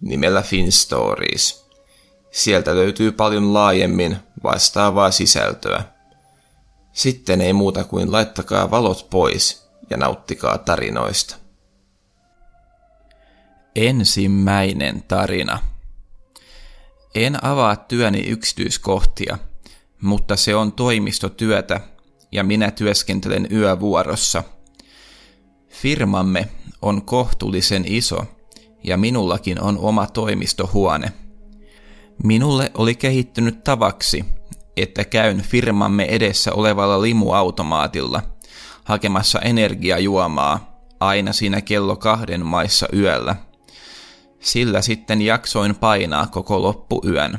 nimellä FinStories. Sieltä löytyy paljon laajemmin vastaavaa sisältöä. Sitten ei muuta kuin laittakaa valot pois ja nauttikaa tarinoista. Ensimmäinen tarina. En avaa työni yksityiskohtia, mutta se on toimistotyötä ja minä työskentelen yövuorossa. Firmamme on kohtuullisen iso ja minullakin on oma toimistohuone. Minulle oli kehittynyt tavaksi, että käyn firmamme edessä olevalla limuautomaatilla hakemassa energiajuomaa aina siinä kello kahden maissa yöllä. Sillä sitten jaksoin painaa koko loppuyön.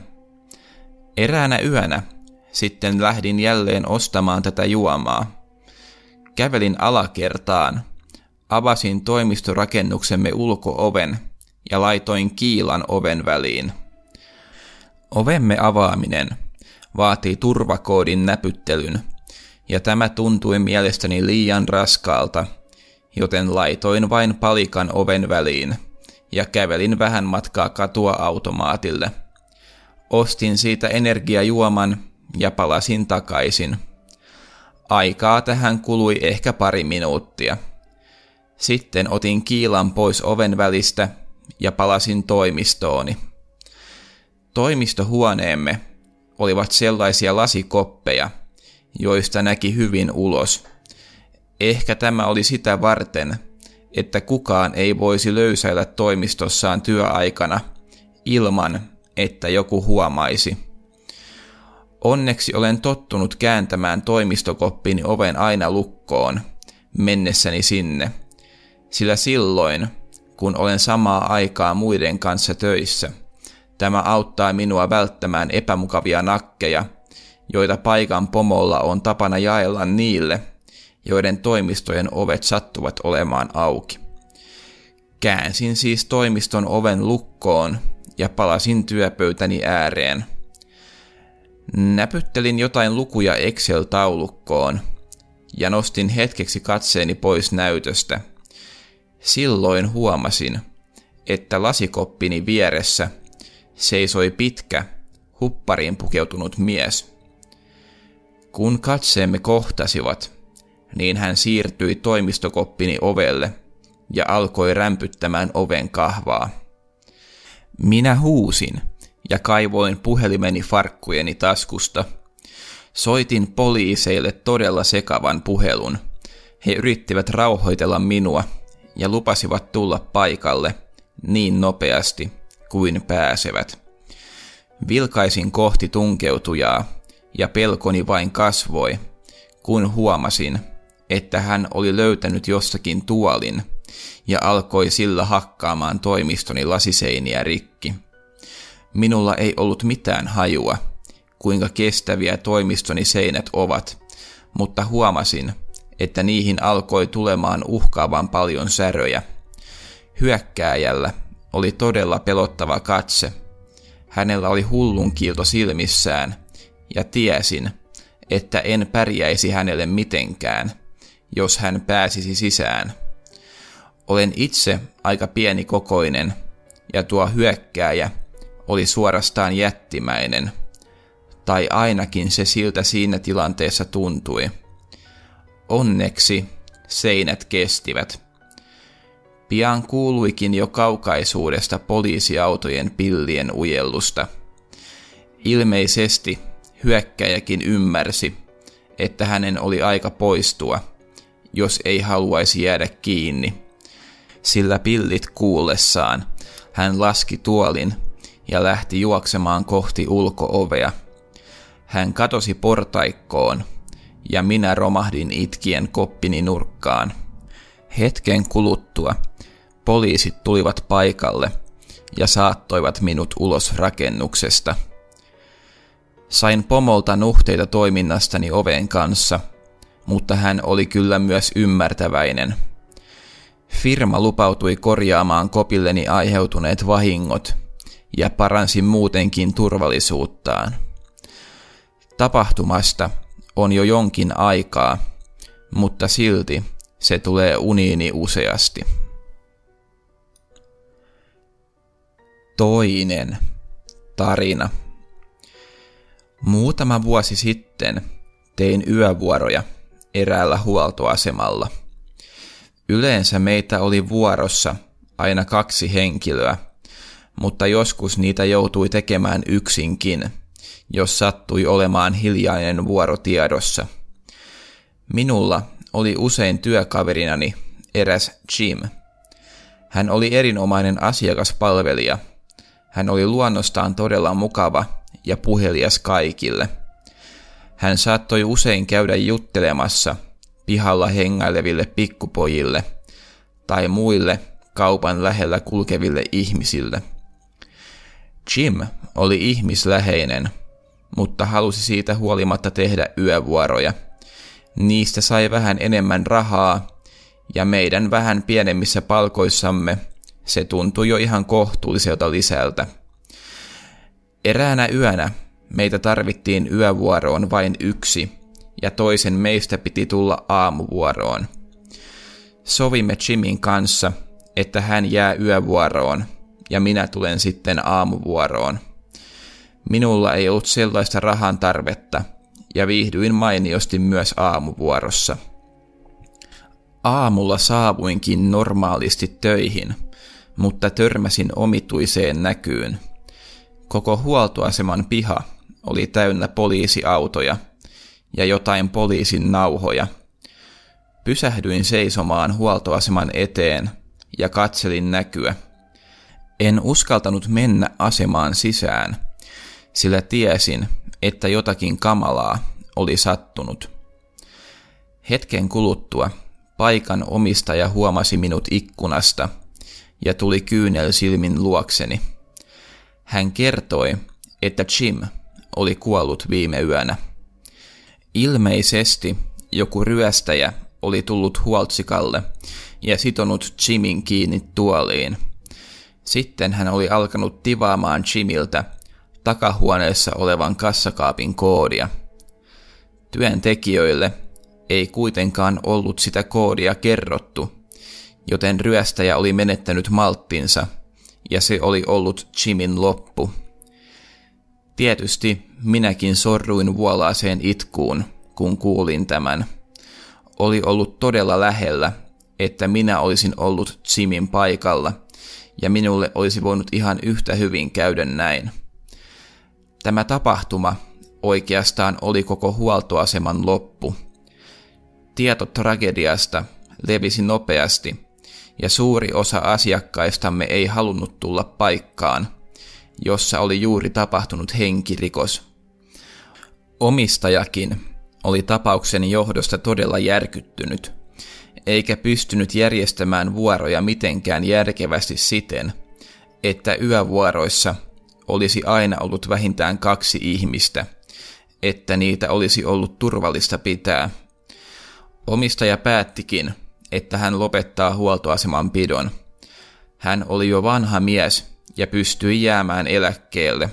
Eräänä yönä sitten lähdin jälleen ostamaan tätä juomaa. Kävelin alakertaan, avasin toimistorakennuksemme ulkooven ja laitoin kiilan oven väliin. Ovemme avaaminen vaatii turvakoodin näpyttelyn, ja tämä tuntui mielestäni liian raskaalta, joten laitoin vain palikan oven väliin ja kävelin vähän matkaa katua automaatille. Ostin siitä energiajuoman ja palasin takaisin. Aikaa tähän kului ehkä pari minuuttia. Sitten otin kiilan pois oven välistä ja palasin toimistooni. Toimistohuoneemme olivat sellaisia lasikoppeja, joista näki hyvin ulos. Ehkä tämä oli sitä varten, että kukaan ei voisi löysäillä toimistossaan työaikana ilman, että joku huomaisi. Onneksi olen tottunut kääntämään toimistokoppini oven aina lukkoon, mennessäni sinne, sillä silloin, kun olen samaa aikaa muiden kanssa töissä, tämä auttaa minua välttämään epämukavia nakkeja, joita paikan pomolla on tapana jaella niille, joiden toimistojen ovet sattuvat olemaan auki. Käänsin siis toimiston oven lukkoon ja palasin työpöytäni ääreen. Näpyttelin jotain lukuja Excel-taulukkoon ja nostin hetkeksi katseeni pois näytöstä. Silloin huomasin, että lasikoppini vieressä seisoi pitkä, huppariin pukeutunut mies. Kun katseemme kohtasivat, niin hän siirtyi toimistokoppini ovelle ja alkoi rämpyttämään oven kahvaa. Minä huusin ja kaivoin puhelimeni farkkujeni taskusta. Soitin poliiseille todella sekavan puhelun. He yrittivät rauhoitella minua ja lupasivat tulla paikalle niin nopeasti kuin pääsevät. Vilkaisin kohti tunkeutujaa ja pelkoni vain kasvoi, kun huomasin, että hän oli löytänyt jostakin tuolin ja alkoi sillä hakkaamaan toimistoni lasiseiniä rikki. Minulla ei ollut mitään hajua, kuinka kestäviä toimistoni seinät ovat, mutta huomasin, että niihin alkoi tulemaan uhkaavan paljon säröjä. Hyökkääjällä oli todella pelottava katse. Hänellä oli hullun kiilto silmissään, ja tiesin, että en pärjäisi hänelle mitenkään, jos hän pääsisi sisään. Olen itse aika pieni kokoinen, ja tuo hyökkääjä oli suorastaan jättimäinen, tai ainakin se siltä siinä tilanteessa tuntui. Onneksi seinät kestivät. Pian kuuluikin jo kaukaisuudesta poliisiautojen pillien ujellusta. Ilmeisesti hyökkäjäkin ymmärsi, että hänen oli aika poistua, jos ei haluaisi jäädä kiinni. Sillä pillit kuullessaan hän laski tuolin ja lähti juoksemaan kohti ulkoovea. Hän katosi portaikkoon ja minä romahdin itkien koppini nurkkaan. Hetken kuluttua poliisit tulivat paikalle, ja saattoivat minut ulos rakennuksesta. Sain pomolta nuhteita toiminnastani oven kanssa, mutta hän oli kyllä myös ymmärtäväinen. Firma lupautui korjaamaan kopilleni aiheutuneet vahingot ja paransi muutenkin turvallisuuttaan. Tapahtumasta on jo jonkin aikaa, mutta silti se tulee uniini useasti. Toinen tarina. Muutama vuosi sitten tein yövuoroja eräällä huoltoasemalla. Yleensä meitä oli vuorossa aina kaksi henkilöä, mutta joskus niitä joutui tekemään yksinkin, jos sattui olemaan hiljainen vuoro tiedossa. Minulla oli usein työkaverinani eräs Jim. Hän oli erinomainen asiakaspalvelija. Hän oli luonnostaan todella mukava ja puhelias kaikille. Hän saattoi usein käydä juttelemassa pihalla hengaileville pikkupojille tai muille kaupan lähellä kulkeville ihmisille. Jim oli ihmisläheinen, mutta halusi siitä huolimatta tehdä yövuoroja – Niistä sai vähän enemmän rahaa, ja meidän vähän pienemmissä palkoissamme se tuntui jo ihan kohtuulliselta lisältä. Eräänä yönä meitä tarvittiin yövuoroon vain yksi, ja toisen meistä piti tulla aamuvuoroon. Sovimme Jimin kanssa, että hän jää yövuoroon, ja minä tulen sitten aamuvuoroon. Minulla ei ollut sellaista rahan tarvetta, ja viihdyin mainiosti myös aamuvuorossa. Aamulla saavuinkin normaalisti töihin, mutta törmäsin omituiseen näkyyn. Koko huoltoaseman piha oli täynnä poliisiautoja ja jotain poliisin nauhoja. Pysähdyin seisomaan huoltoaseman eteen ja katselin näkyä. En uskaltanut mennä asemaan sisään, sillä tiesin, että jotakin kamalaa oli sattunut. Hetken kuluttua paikan omistaja huomasi minut ikkunasta ja tuli kyynel silmin luokseni. Hän kertoi, että Jim oli kuollut viime yönä. Ilmeisesti joku ryöstäjä oli tullut huoltsikalle ja sitonut Jimin kiinni tuoliin. Sitten hän oli alkanut tivaamaan Jimiltä takahuoneessa olevan kassakaapin koodia. Työntekijöille ei kuitenkaan ollut sitä koodia kerrottu, joten ryöstäjä oli menettänyt malttinsa ja se oli ollut Jimin loppu. Tietysti minäkin sorruin vuolaaseen itkuun, kun kuulin tämän. Oli ollut todella lähellä, että minä olisin ollut Jimin paikalla, ja minulle olisi voinut ihan yhtä hyvin käydä näin. Tämä tapahtuma oikeastaan oli koko huoltoaseman loppu. Tieto tragediasta levisi nopeasti, ja suuri osa asiakkaistamme ei halunnut tulla paikkaan, jossa oli juuri tapahtunut henkirikos. Omistajakin oli tapauksen johdosta todella järkyttynyt, eikä pystynyt järjestämään vuoroja mitenkään järkevästi siten, että yövuoroissa – olisi aina ollut vähintään kaksi ihmistä, että niitä olisi ollut turvallista pitää. Omistaja päättikin, että hän lopettaa huoltoaseman pidon. Hän oli jo vanha mies ja pystyi jäämään eläkkeelle.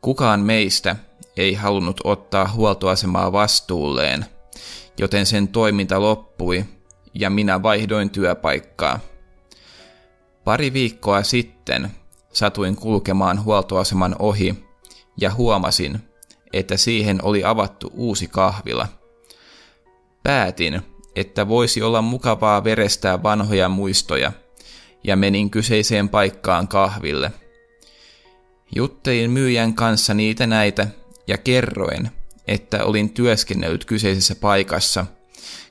Kukaan meistä ei halunnut ottaa huoltoasemaa vastuulleen, joten sen toiminta loppui ja minä vaihdoin työpaikkaa. Pari viikkoa sitten Satuin kulkemaan huoltoaseman ohi ja huomasin, että siihen oli avattu uusi kahvila. Päätin, että voisi olla mukavaa verestää vanhoja muistoja, ja menin kyseiseen paikkaan kahville. Juttelin myyjän kanssa niitä näitä ja kerroin, että olin työskennellyt kyseisessä paikassa,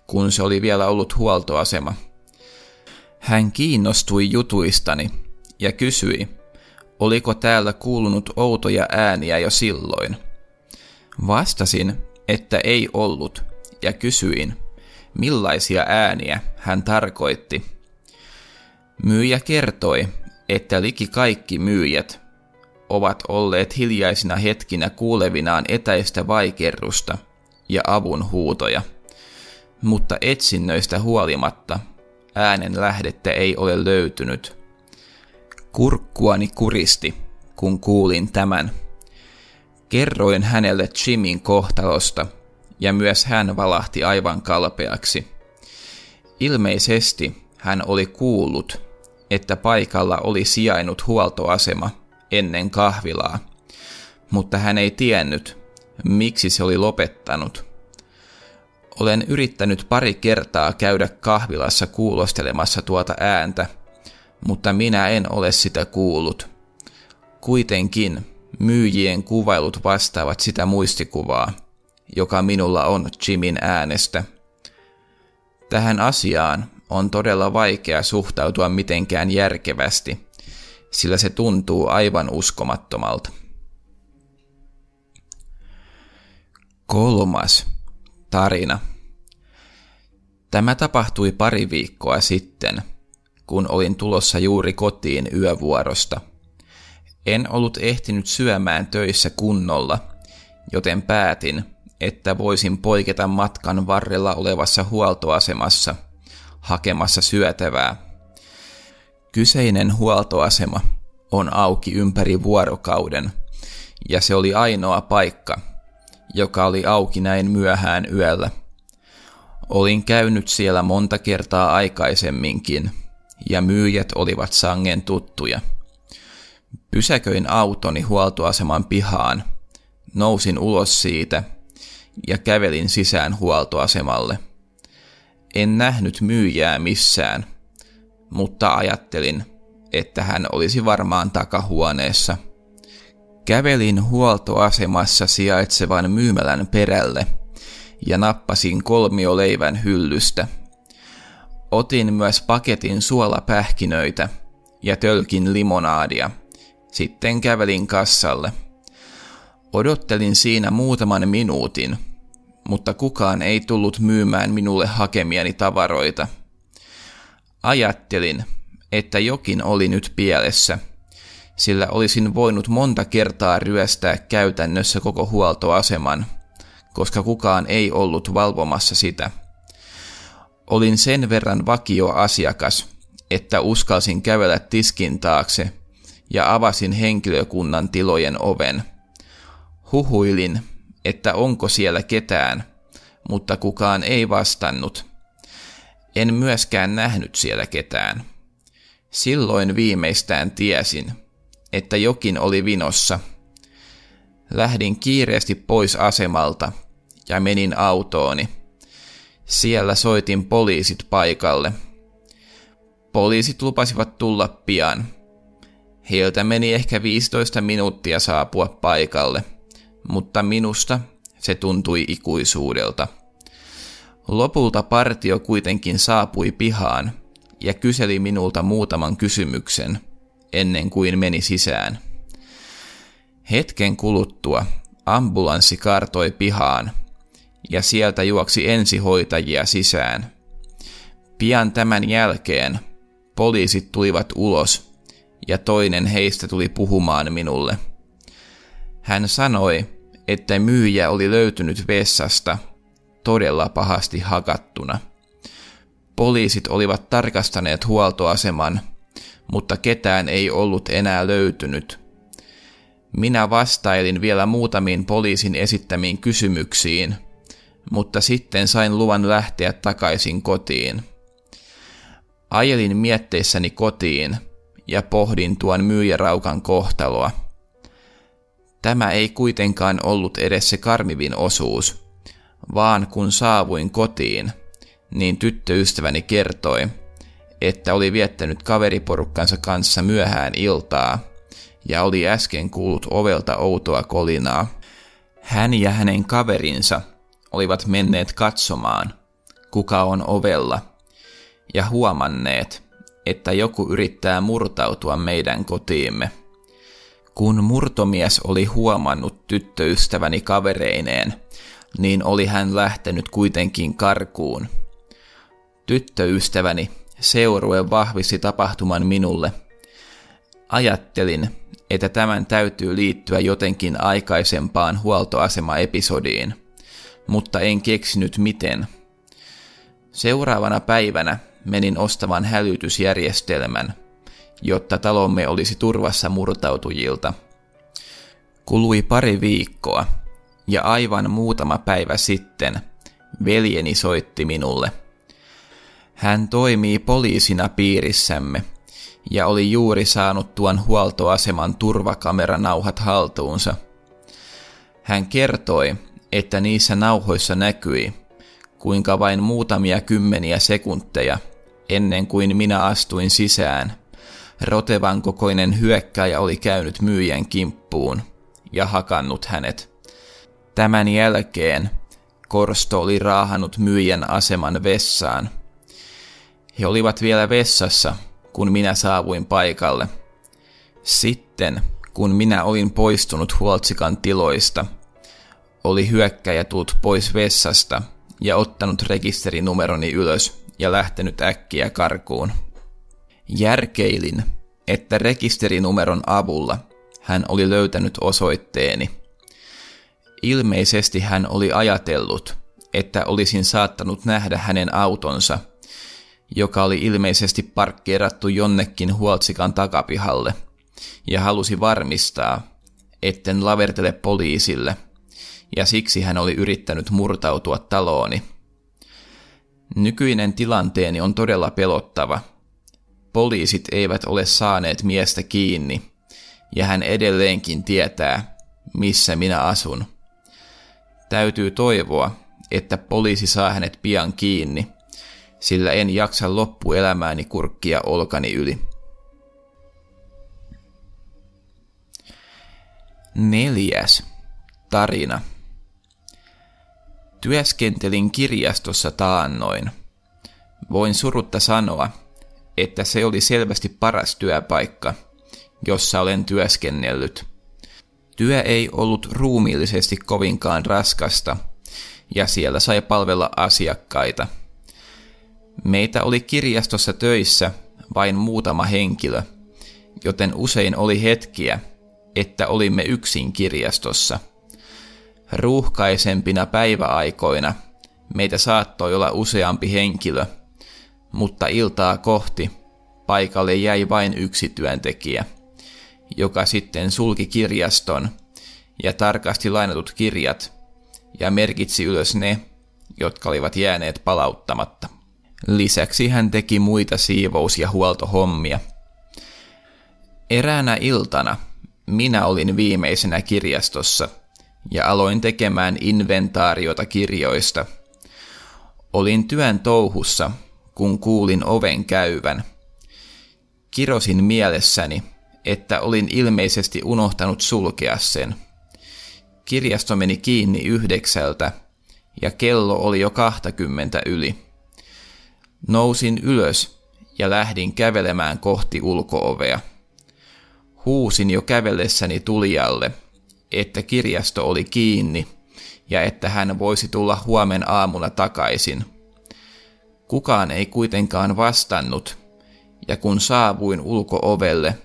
kun se oli vielä ollut huoltoasema. Hän kiinnostui jutuistani ja kysyi, oliko täällä kuulunut outoja ääniä jo silloin. Vastasin, että ei ollut, ja kysyin, millaisia ääniä hän tarkoitti. Myyjä kertoi, että liki kaikki myyjät ovat olleet hiljaisina hetkinä kuulevinaan etäistä vaikerrusta ja avun huutoja, mutta etsinnöistä huolimatta äänen lähdettä ei ole löytynyt. Kurkkuani kuristi, kun kuulin tämän. Kerroin hänelle Jimin kohtalosta, ja myös hän valahti aivan kalpeaksi. Ilmeisesti hän oli kuullut, että paikalla oli sijainnut huoltoasema ennen kahvilaa, mutta hän ei tiennyt, miksi se oli lopettanut. Olen yrittänyt pari kertaa käydä kahvilassa kuulostelemassa tuota ääntä, mutta minä en ole sitä kuullut. Kuitenkin myyjien kuvailut vastaavat sitä muistikuvaa, joka minulla on Jimin äänestä. Tähän asiaan on todella vaikea suhtautua mitenkään järkevästi, sillä se tuntuu aivan uskomattomalta. Kolmas tarina. Tämä tapahtui pari viikkoa sitten, kun olin tulossa juuri kotiin yövuorosta. En ollut ehtinyt syömään töissä kunnolla, joten päätin, että voisin poiketa matkan varrella olevassa huoltoasemassa hakemassa syötävää. Kyseinen huoltoasema on auki ympäri vuorokauden, ja se oli ainoa paikka, joka oli auki näin myöhään yöllä. Olin käynyt siellä monta kertaa aikaisemminkin, ja myyjät olivat sangen tuttuja. Pysäköin autoni huoltoaseman pihaan, nousin ulos siitä ja kävelin sisään huoltoasemalle. En nähnyt myyjää missään, mutta ajattelin, että hän olisi varmaan takahuoneessa. Kävelin huoltoasemassa sijaitsevan myymälän perälle ja nappasin kolmioleivän hyllystä. Otin myös paketin suolapähkinöitä ja tölkin limonaadia. Sitten kävelin kassalle. Odottelin siinä muutaman minuutin, mutta kukaan ei tullut myymään minulle hakemiani tavaroita. Ajattelin, että jokin oli nyt pielessä, sillä olisin voinut monta kertaa ryöstää käytännössä koko huoltoaseman, koska kukaan ei ollut valvomassa sitä. Olin sen verran vakioasiakas, että uskalsin kävellä tiskin taakse ja avasin henkilökunnan tilojen oven. Huhuilin, että onko siellä ketään, mutta kukaan ei vastannut. En myöskään nähnyt siellä ketään. Silloin viimeistään tiesin, että jokin oli vinossa. Lähdin kiireesti pois asemalta ja menin autooni. Siellä soitin poliisit paikalle. Poliisit lupasivat tulla pian. Heiltä meni ehkä 15 minuuttia saapua paikalle, mutta minusta se tuntui ikuisuudelta. Lopulta partio kuitenkin saapui pihaan ja kyseli minulta muutaman kysymyksen ennen kuin meni sisään. Hetken kuluttua ambulanssi kartoi pihaan ja sieltä juoksi ensihoitajia sisään. Pian tämän jälkeen poliisit tulivat ulos ja toinen heistä tuli puhumaan minulle. Hän sanoi, että myyjä oli löytynyt vessasta todella pahasti hakattuna – Poliisit olivat tarkastaneet huoltoaseman, mutta ketään ei ollut enää löytynyt. Minä vastailin vielä muutamiin poliisin esittämiin kysymyksiin, mutta sitten sain luvan lähteä takaisin kotiin. Ajelin mietteissäni kotiin ja pohdin tuon myyjäraukan kohtaloa. Tämä ei kuitenkaan ollut edes se karmivin osuus, vaan kun saavuin kotiin – niin tyttöystäväni kertoi, että oli viettänyt kaveriporukkansa kanssa myöhään iltaa ja oli äsken kuullut ovelta outoa kolinaa. Hän ja hänen kaverinsa olivat menneet katsomaan, kuka on ovella, ja huomanneet, että joku yrittää murtautua meidän kotiimme. Kun murtomies oli huomannut tyttöystäväni kavereineen, niin oli hän lähtenyt kuitenkin karkuun – Tyttöystäväni seurue vahvisti tapahtuman minulle. Ajattelin, että tämän täytyy liittyä jotenkin aikaisempaan huoltoasema-episodiin, mutta en keksinyt miten. Seuraavana päivänä menin ostamaan hälytysjärjestelmän, jotta talomme olisi turvassa murtautujilta. Kului pari viikkoa, ja aivan muutama päivä sitten veljeni soitti minulle. Hän toimii poliisina piirissämme ja oli juuri saanut tuon huoltoaseman turvakameranauhat haltuunsa. Hän kertoi, että niissä nauhoissa näkyi, kuinka vain muutamia kymmeniä sekunteja ennen kuin minä astuin sisään, rotevan kokoinen hyökkäjä oli käynyt myyjän kimppuun ja hakannut hänet. Tämän jälkeen Korsto oli raahannut myyjän aseman vessaan. He olivat vielä vessassa, kun minä saavuin paikalle. Sitten, kun minä olin poistunut huoltsikan tiloista, oli hyökkäjä tullut pois vessasta ja ottanut rekisterinumeroni ylös ja lähtenyt äkkiä karkuun. Järkeilin, että rekisterinumeron avulla hän oli löytänyt osoitteeni. Ilmeisesti hän oli ajatellut, että olisin saattanut nähdä hänen autonsa, joka oli ilmeisesti parkkeerattu jonnekin huoltsikan takapihalle, ja halusi varmistaa, etten lavertele poliisille, ja siksi hän oli yrittänyt murtautua talooni. Nykyinen tilanteeni on todella pelottava. Poliisit eivät ole saaneet miestä kiinni, ja hän edelleenkin tietää, missä minä asun. Täytyy toivoa, että poliisi saa hänet pian kiinni, sillä en jaksa loppuelämääni kurkkia olkani yli. Neljäs tarina. Työskentelin kirjastossa taannoin. Voin surutta sanoa, että se oli selvästi paras työpaikka, jossa olen työskennellyt. Työ ei ollut ruumiillisesti kovinkaan raskasta, ja siellä sai palvella asiakkaita. Meitä oli kirjastossa töissä vain muutama henkilö, joten usein oli hetkiä, että olimme yksin kirjastossa – Ruuhkaisempina päiväaikoina meitä saattoi olla useampi henkilö, mutta iltaa kohti paikalle jäi vain yksi työntekijä, joka sitten sulki kirjaston ja tarkasti lainatut kirjat ja merkitsi ylös ne, jotka olivat jääneet palauttamatta. Lisäksi hän teki muita siivous- ja huoltohommia. Eräänä iltana minä olin viimeisenä kirjastossa – ja aloin tekemään inventaariota kirjoista. Olin työn touhussa, kun kuulin oven käyvän. Kirosin mielessäni, että olin ilmeisesti unohtanut sulkea sen. Kirjasto meni kiinni yhdeksältä ja kello oli jo kahtakymmentä yli. Nousin ylös ja lähdin kävelemään kohti ulkoovea. Huusin jo kävellessäni tulijalle – että kirjasto oli kiinni ja että hän voisi tulla huomen aamuna takaisin. Kukaan ei kuitenkaan vastannut, ja kun saavuin ulkoovelle,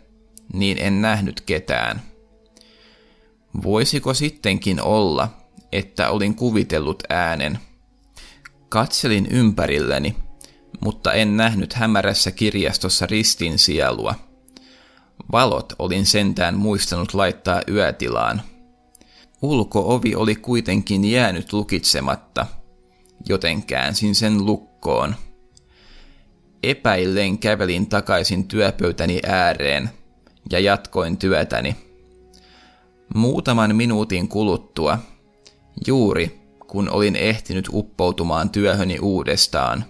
niin en nähnyt ketään. Voisiko sittenkin olla, että olin kuvitellut äänen? Katselin ympärilleni, mutta en nähnyt hämärässä kirjastossa ristin sielua. Valot olin sentään muistanut laittaa yötilaan – Ulkoovi oli kuitenkin jäänyt lukitsematta, joten käänsin sen lukkoon. Epäillen kävelin takaisin työpöytäni ääreen ja jatkoin työtäni. Muutaman minuutin kuluttua, juuri kun olin ehtinyt uppoutumaan työhöni uudestaan,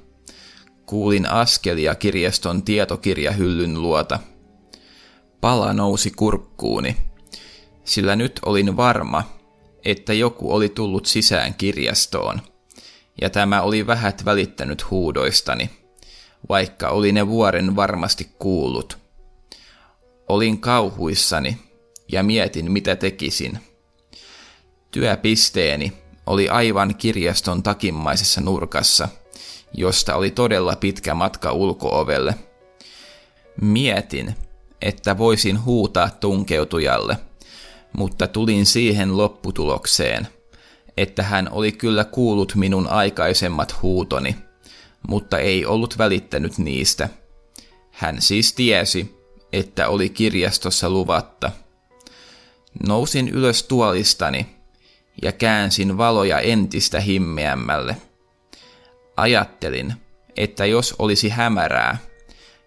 kuulin askelia kirjaston tietokirjahyllyn luota. Pala nousi kurkkuuni, sillä nyt olin varma, että joku oli tullut sisään kirjastoon, ja tämä oli vähät välittänyt huudoistani, vaikka oli ne vuoren varmasti kuullut. Olin kauhuissani ja mietin, mitä tekisin. Työpisteeni oli aivan kirjaston takimmaisessa nurkassa, josta oli todella pitkä matka ulkoovelle. Mietin, että voisin huutaa tunkeutujalle, mutta tulin siihen lopputulokseen, että hän oli kyllä kuullut minun aikaisemmat huutoni, mutta ei ollut välittänyt niistä. Hän siis tiesi, että oli kirjastossa luvatta. Nousin ylös tuolistani ja käänsin valoja entistä himmeämmälle. Ajattelin, että jos olisi hämärää,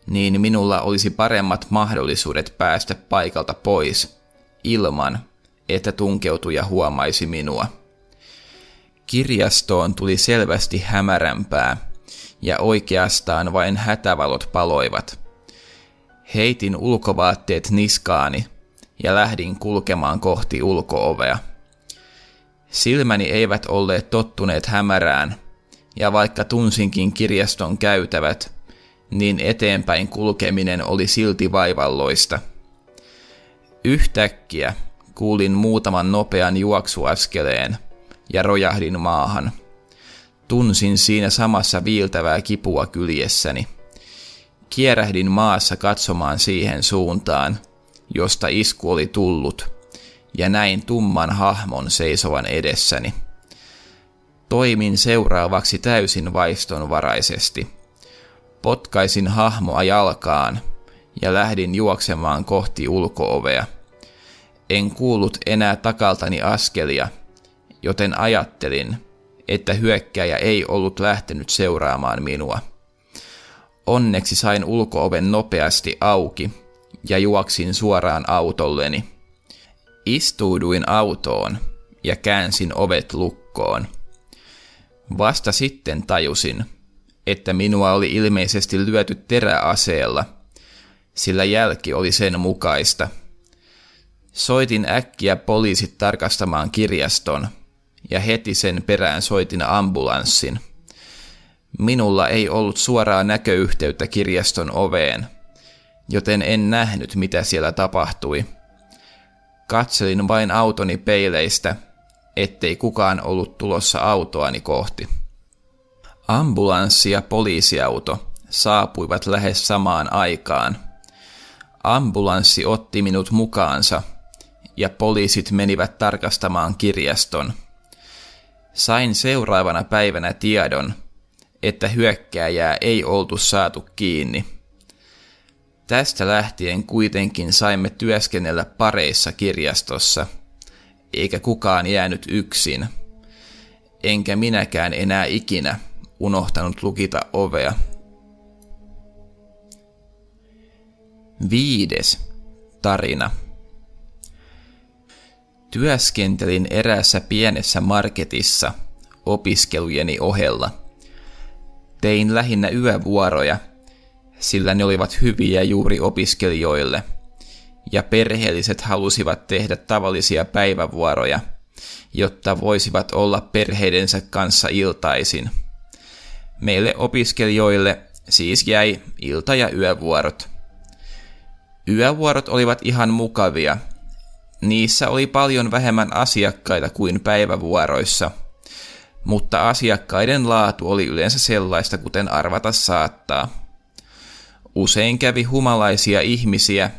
niin minulla olisi paremmat mahdollisuudet päästä paikalta pois, ilman, että tunkeutuja huomaisi minua. Kirjastoon tuli selvästi hämärämpää, ja oikeastaan vain hätävalot paloivat. Heitin ulkovaatteet niskaani ja lähdin kulkemaan kohti ulkoovea. Silmäni eivät olleet tottuneet hämärään, ja vaikka tunsinkin kirjaston käytävät, niin eteenpäin kulkeminen oli silti vaivalloista. Yhtäkkiä kuulin muutaman nopean juoksuaskeleen ja rojahdin maahan. Tunsin siinä samassa viiltävää kipua kyljessäni. Kierähdin maassa katsomaan siihen suuntaan, josta isku oli tullut, ja näin tumman hahmon seisovan edessäni. Toimin seuraavaksi täysin vaistonvaraisesti – Potkaisin hahmoa jalkaan ja lähdin juoksemaan kohti ulkoovea. En kuullut enää takaltani askelia, joten ajattelin, että hyökkäjä ei ollut lähtenyt seuraamaan minua. Onneksi sain ulkooven nopeasti auki ja juoksin suoraan autolleni. Istuuduin autoon ja käänsin ovet lukkoon. Vasta sitten tajusin – että minua oli ilmeisesti lyöty teräaseella, sillä jälki oli sen mukaista. Soitin äkkiä poliisit tarkastamaan kirjaston, ja heti sen perään soitin ambulanssin. Minulla ei ollut suoraa näköyhteyttä kirjaston oveen, joten en nähnyt mitä siellä tapahtui. Katselin vain autoni peileistä, ettei kukaan ollut tulossa autoani kohti. Ambulanssi ja poliisiauto saapuivat lähes samaan aikaan. Ambulanssi otti minut mukaansa ja poliisit menivät tarkastamaan kirjaston. Sain seuraavana päivänä tiedon, että hyökkääjää ei oltu saatu kiinni. Tästä lähtien kuitenkin saimme työskennellä pareissa kirjastossa, eikä kukaan jäänyt yksin. Enkä minäkään enää ikinä unohtanut lukita ovea. Viides tarina. Työskentelin eräässä pienessä marketissa opiskelujeni ohella. Tein lähinnä yövuoroja, sillä ne olivat hyviä juuri opiskelijoille, ja perheelliset halusivat tehdä tavallisia päivävuoroja, jotta voisivat olla perheidensä kanssa iltaisin – Meille opiskelijoille siis jäi ilta- ja yövuorot. Yövuorot olivat ihan mukavia. Niissä oli paljon vähemmän asiakkaita kuin päivävuoroissa, mutta asiakkaiden laatu oli yleensä sellaista, kuten arvata saattaa. Usein kävi humalaisia ihmisiä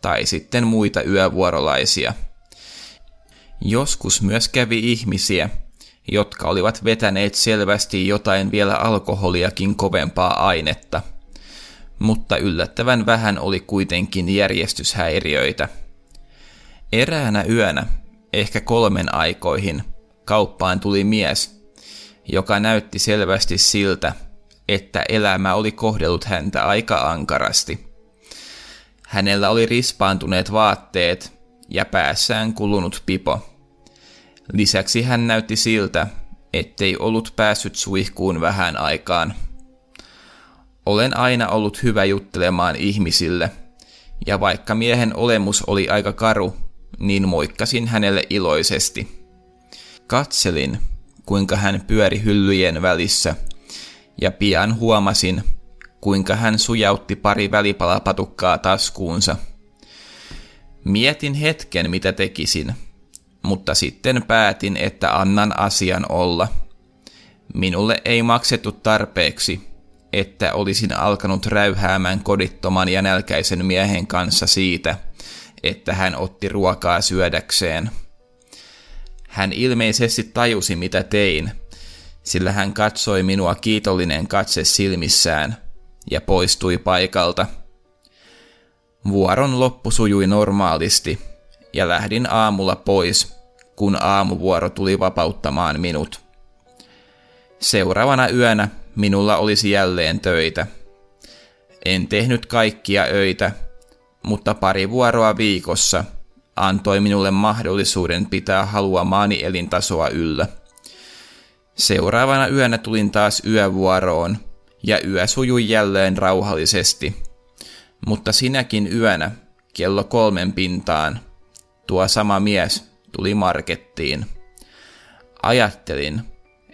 tai sitten muita yövuorolaisia. Joskus myös kävi ihmisiä, jotka olivat vetäneet selvästi jotain vielä alkoholiakin kovempaa ainetta. Mutta yllättävän vähän oli kuitenkin järjestyshäiriöitä. Eräänä yönä, ehkä kolmen aikoihin, kauppaan tuli mies, joka näytti selvästi siltä, että elämä oli kohdellut häntä aika ankarasti. Hänellä oli rispaantuneet vaatteet ja päässään kulunut pipo – Lisäksi hän näytti siltä, ettei ollut päässyt suihkuun vähän aikaan. Olen aina ollut hyvä juttelemaan ihmisille, ja vaikka miehen olemus oli aika karu, niin moikkasin hänelle iloisesti. Katselin, kuinka hän pyöri hyllyjen välissä, ja pian huomasin, kuinka hän sujautti pari välipalapatukkaa taskuunsa. Mietin hetken, mitä tekisin – mutta sitten päätin, että annan asian olla. Minulle ei maksettu tarpeeksi, että olisin alkanut räyhäämään kodittoman ja nälkäisen miehen kanssa siitä, että hän otti ruokaa syödäkseen. Hän ilmeisesti tajusi, mitä tein, sillä hän katsoi minua kiitollinen katse silmissään ja poistui paikalta. Vuoron loppu sujui normaalisti ja lähdin aamulla pois, kun aamuvuoro tuli vapauttamaan minut. Seuraavana yönä minulla olisi jälleen töitä. En tehnyt kaikkia öitä, mutta pari vuoroa viikossa antoi minulle mahdollisuuden pitää haluamaani elintasoa yllä. Seuraavana yönä tulin taas yövuoroon, ja yö sujui jälleen rauhallisesti. Mutta sinäkin yönä, kello kolmen pintaan, tuo sama mies tuli markettiin. Ajattelin,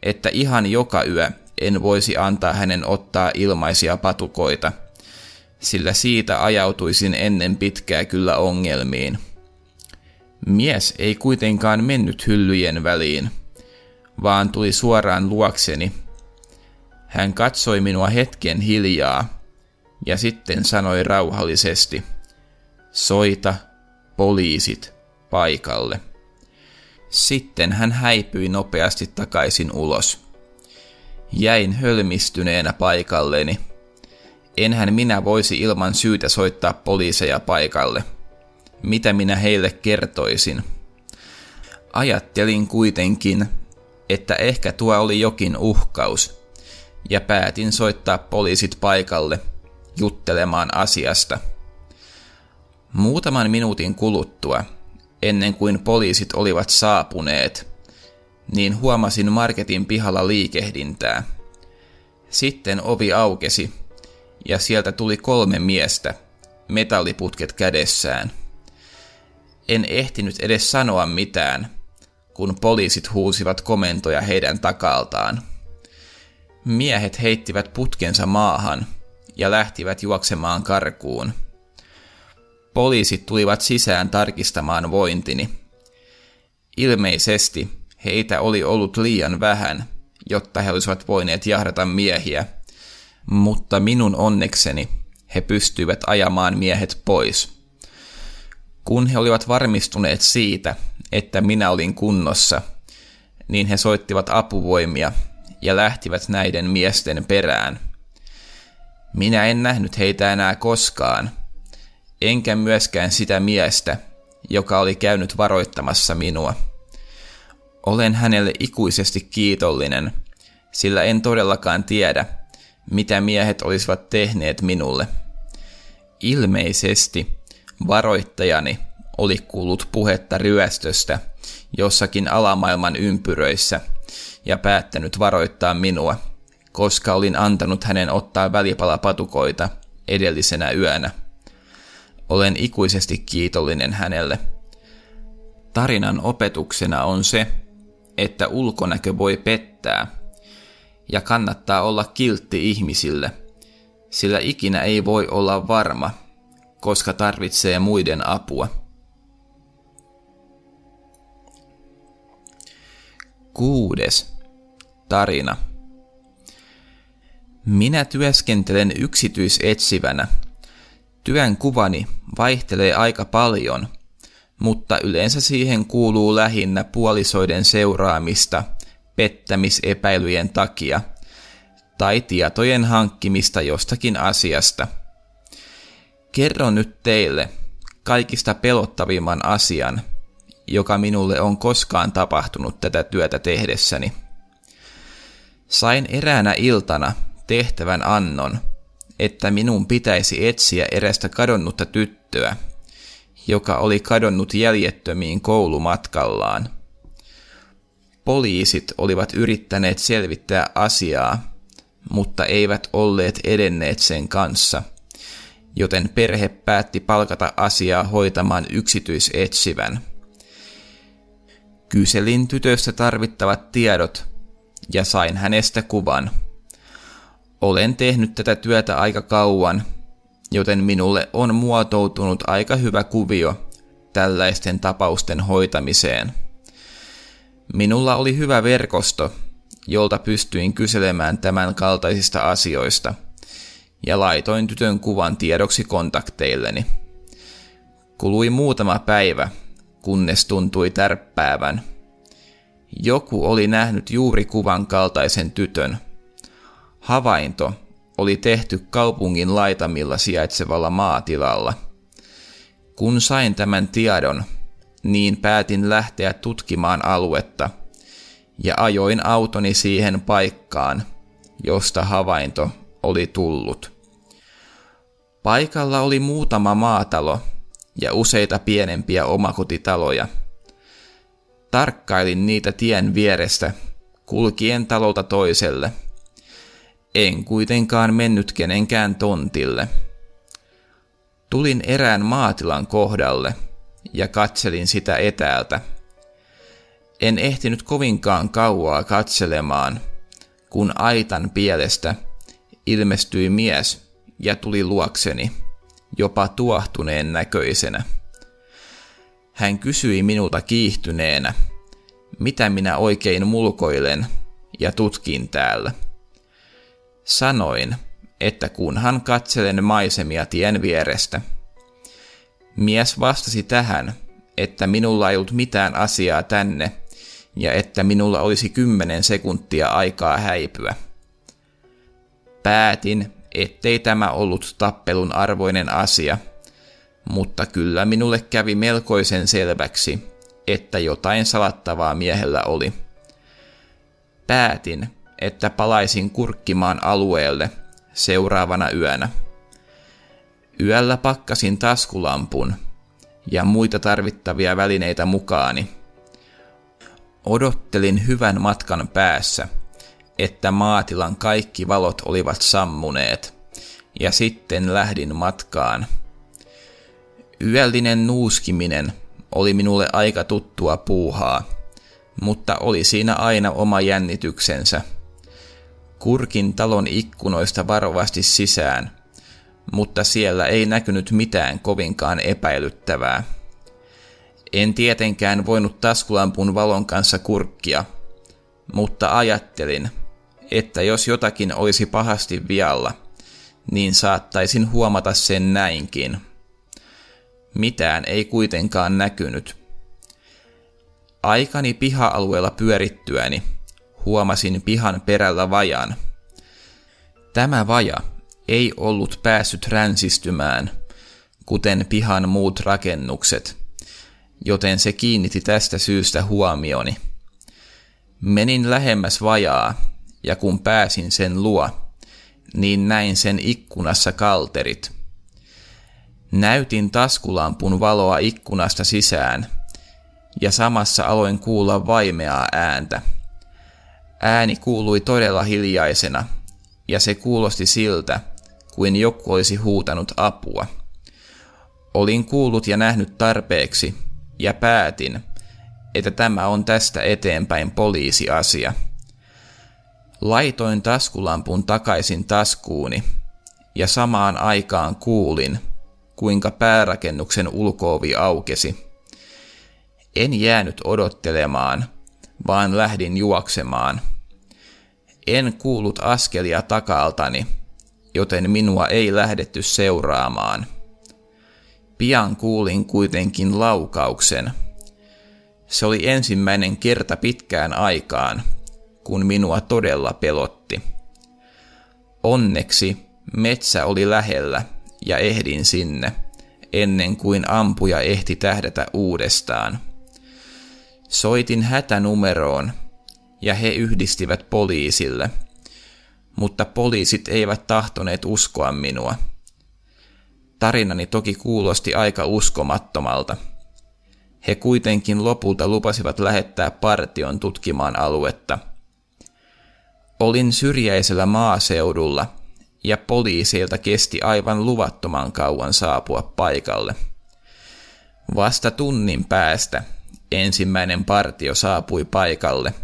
että ihan joka yö en voisi antaa hänen ottaa ilmaisia patukoita, sillä siitä ajautuisin ennen pitkää kyllä ongelmiin. Mies ei kuitenkaan mennyt hyllyjen väliin, vaan tuli suoraan luokseni. Hän katsoi minua hetken hiljaa ja sitten sanoi rauhallisesti, soita poliisit paikalle. Sitten hän häipyi nopeasti takaisin ulos. Jäin hölmistyneenä paikalleni. Enhän minä voisi ilman syytä soittaa poliiseja paikalle. Mitä minä heille kertoisin? Ajattelin kuitenkin, että ehkä tuo oli jokin uhkaus, ja päätin soittaa poliisit paikalle juttelemaan asiasta. Muutaman minuutin kuluttua, ennen kuin poliisit olivat saapuneet, niin huomasin marketin pihalla liikehdintää. Sitten ovi aukesi, ja sieltä tuli kolme miestä, metalliputket kädessään. En ehtinyt edes sanoa mitään, kun poliisit huusivat komentoja heidän takaltaan. Miehet heittivät putkensa maahan ja lähtivät juoksemaan karkuun. Poliisit tulivat sisään tarkistamaan vointini. Ilmeisesti heitä oli ollut liian vähän, jotta he olisivat voineet jahdata miehiä, mutta minun onnekseni he pystyivät ajamaan miehet pois. Kun he olivat varmistuneet siitä, että minä olin kunnossa, niin he soittivat apuvoimia ja lähtivät näiden miesten perään. Minä en nähnyt heitä enää koskaan, enkä myöskään sitä miestä, joka oli käynyt varoittamassa minua. Olen hänelle ikuisesti kiitollinen, sillä en todellakaan tiedä, mitä miehet olisivat tehneet minulle. Ilmeisesti varoittajani oli kuullut puhetta ryöstöstä jossakin alamaailman ympyröissä ja päättänyt varoittaa minua, koska olin antanut hänen ottaa välipalapatukoita edellisenä yönä. Olen ikuisesti kiitollinen hänelle. Tarinan opetuksena on se, että ulkonäkö voi pettää, ja kannattaa olla kiltti ihmisille, sillä ikinä ei voi olla varma, koska tarvitsee muiden apua. Kuudes tarina. Minä työskentelen yksityisetsivänä. Työn kuvani vaihtelee aika paljon, mutta yleensä siihen kuuluu lähinnä puolisoiden seuraamista pettämisepäilyjen takia tai tietojen hankkimista jostakin asiasta. Kerron nyt teille kaikista pelottavimman asian, joka minulle on koskaan tapahtunut tätä työtä tehdessäni. Sain eräänä iltana tehtävän annon, että minun pitäisi etsiä erästä kadonnutta tyttöä, joka oli kadonnut jäljettömiin koulumatkallaan. Poliisit olivat yrittäneet selvittää asiaa, mutta eivät olleet edenneet sen kanssa, joten perhe päätti palkata asiaa hoitamaan yksityisetsivän – Kyselin tytöstä tarvittavat tiedot ja sain hänestä kuvan. Olen tehnyt tätä työtä aika kauan, joten minulle on muotoutunut aika hyvä kuvio tällaisten tapausten hoitamiseen. Minulla oli hyvä verkosto, jolta pystyin kyselemään tämän kaltaisista asioista ja laitoin tytön kuvan tiedoksi kontakteilleni. Kului muutama päivä, kunnes tuntui tärppäävän. Joku oli nähnyt juuri kuvan kaltaisen tytön. Havainto oli tehty kaupungin laitamilla sijaitsevalla maatilalla. Kun sain tämän tiedon, niin päätin lähteä tutkimaan aluetta ja ajoin autoni siihen paikkaan, josta havainto oli tullut. Paikalla oli muutama maatalo ja useita pienempiä omakotitaloja. Tarkkailin niitä tien vierestä, kulkien talolta toiselle. En kuitenkaan mennyt kenenkään tontille. Tulin erään maatilan kohdalle ja katselin sitä etäältä. En ehtinyt kovinkaan kauaa katselemaan, kun aitan pielestä ilmestyi mies ja tuli luokseni jopa tuahtuneen näköisenä. Hän kysyi minulta kiihtyneenä, mitä minä oikein mulkoilen ja tutkin täällä. Sanoin, että kunhan katselen maisemia tien vierestä. Mies vastasi tähän, että minulla ei ollut mitään asiaa tänne ja että minulla olisi kymmenen sekuntia aikaa häipyä. Päätin, ettei tämä ollut tappelun arvoinen asia, mutta kyllä minulle kävi melkoisen selväksi, että jotain salattavaa miehellä oli. Päätin, että palaisin kurkkimaan alueelle seuraavana yönä. Yöllä pakkasin taskulampun ja muita tarvittavia välineitä mukaani. Odottelin hyvän matkan päässä – että maatilan kaikki valot olivat sammuneet, ja sitten lähdin matkaan. Yöllinen nuuskiminen oli minulle aika tuttua puuhaa, mutta oli siinä aina oma jännityksensä. Kurkin talon ikkunoista varovasti sisään, mutta siellä ei näkynyt mitään kovinkaan epäilyttävää. En tietenkään voinut taskulampun valon kanssa kurkkia, mutta ajattelin, että jos jotakin olisi pahasti vialla, niin saattaisin huomata sen näinkin. Mitään ei kuitenkaan näkynyt. Aikani piha-alueella pyörittyäni huomasin pihan perällä vajan. Tämä vaja ei ollut päässyt ränsistymään, kuten pihan muut rakennukset, joten se kiinnitti tästä syystä huomioni. Menin lähemmäs vajaa ja kun pääsin sen luo, niin näin sen ikkunassa kalterit. Näytin taskulampun valoa ikkunasta sisään, ja samassa aloin kuulla vaimeaa ääntä. Ääni kuului todella hiljaisena, ja se kuulosti siltä, kuin joku olisi huutanut apua. Olin kuullut ja nähnyt tarpeeksi, ja päätin, että tämä on tästä eteenpäin poliisiasia. Laitoin taskulampun takaisin taskuuni ja samaan aikaan kuulin, kuinka päärakennuksen ulkoovi aukesi. En jäänyt odottelemaan, vaan lähdin juoksemaan. En kuullut askelia takaltani, joten minua ei lähdetty seuraamaan. Pian kuulin kuitenkin laukauksen. Se oli ensimmäinen kerta pitkään aikaan, kun minua todella pelotti. Onneksi metsä oli lähellä ja ehdin sinne, ennen kuin ampuja ehti tähdätä uudestaan. Soitin hätänumeroon ja he yhdistivät poliisille, mutta poliisit eivät tahtoneet uskoa minua. Tarinani toki kuulosti aika uskomattomalta. He kuitenkin lopulta lupasivat lähettää partion tutkimaan aluetta – Olin syrjäisellä maaseudulla, ja poliiseilta kesti aivan luvattoman kauan saapua paikalle. Vasta tunnin päästä ensimmäinen partio saapui paikalle.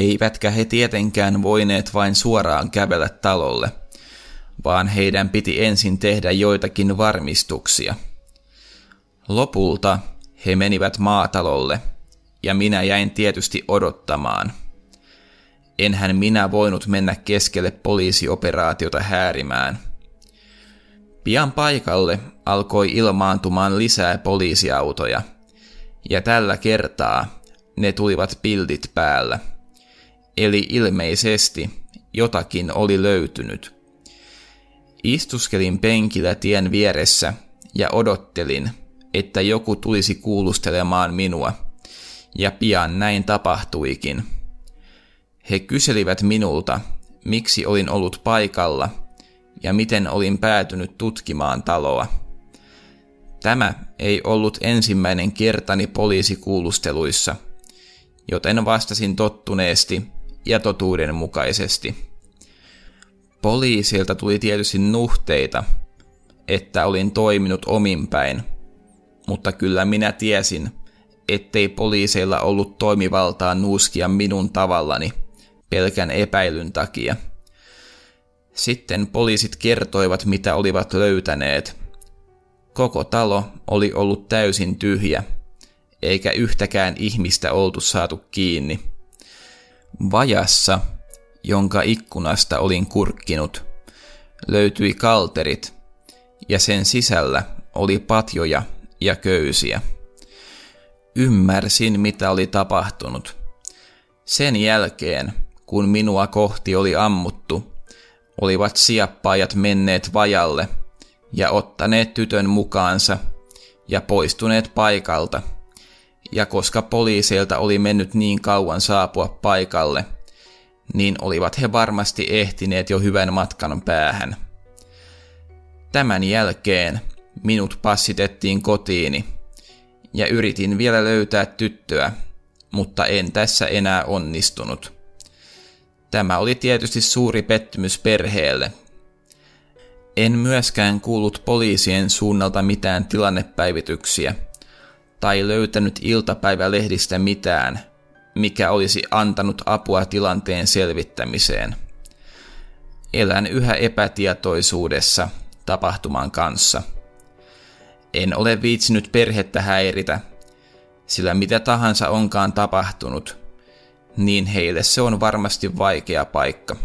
Eivätkä he tietenkään voineet vain suoraan kävellä talolle, vaan heidän piti ensin tehdä joitakin varmistuksia. Lopulta he menivät maatalolle, ja minä jäin tietysti odottamaan – enhän minä voinut mennä keskelle poliisioperaatiota häärimään, Pian paikalle alkoi ilmaantumaan lisää poliisiautoja, ja tällä kertaa ne tulivat pildit päällä. Eli ilmeisesti jotakin oli löytynyt. Istuskelin penkillä tien vieressä ja odottelin, että joku tulisi kuulustelemaan minua, ja pian näin tapahtuikin. He kyselivät minulta, miksi olin ollut paikalla ja miten olin päätynyt tutkimaan taloa. Tämä ei ollut ensimmäinen kertani poliisikuulusteluissa, joten vastasin tottuneesti ja totuudenmukaisesti. Poliisilta tuli tietysti nuhteita, että olin toiminut ominpäin, mutta kyllä minä tiesin, ettei poliiseilla ollut toimivaltaa nuuskia minun tavallani pelkän epäilyn takia. Sitten poliisit kertoivat, mitä olivat löytäneet. Koko talo oli ollut täysin tyhjä, eikä yhtäkään ihmistä oltu saatu kiinni. Vajassa, jonka ikkunasta olin kurkkinut, löytyi kalterit, ja sen sisällä oli patjoja ja köysiä. Ymmärsin, mitä oli tapahtunut. Sen jälkeen, kun minua kohti oli ammuttu, olivat siappaajat menneet vajalle ja ottaneet tytön mukaansa ja poistuneet paikalta. Ja koska poliiseilta oli mennyt niin kauan saapua paikalle, niin olivat he varmasti ehtineet jo hyvän matkan päähän. Tämän jälkeen minut passitettiin kotiini ja yritin vielä löytää tyttöä, mutta en tässä enää onnistunut. Tämä oli tietysti suuri pettymys perheelle. En myöskään kuullut poliisien suunnalta mitään tilannepäivityksiä tai löytänyt iltapäivälehdistä mitään, mikä olisi antanut apua tilanteen selvittämiseen. Elän yhä epätietoisuudessa tapahtuman kanssa. En ole viitsinyt perhettä häiritä, sillä mitä tahansa onkaan tapahtunut – niin heille se on varmasti vaikea paikka.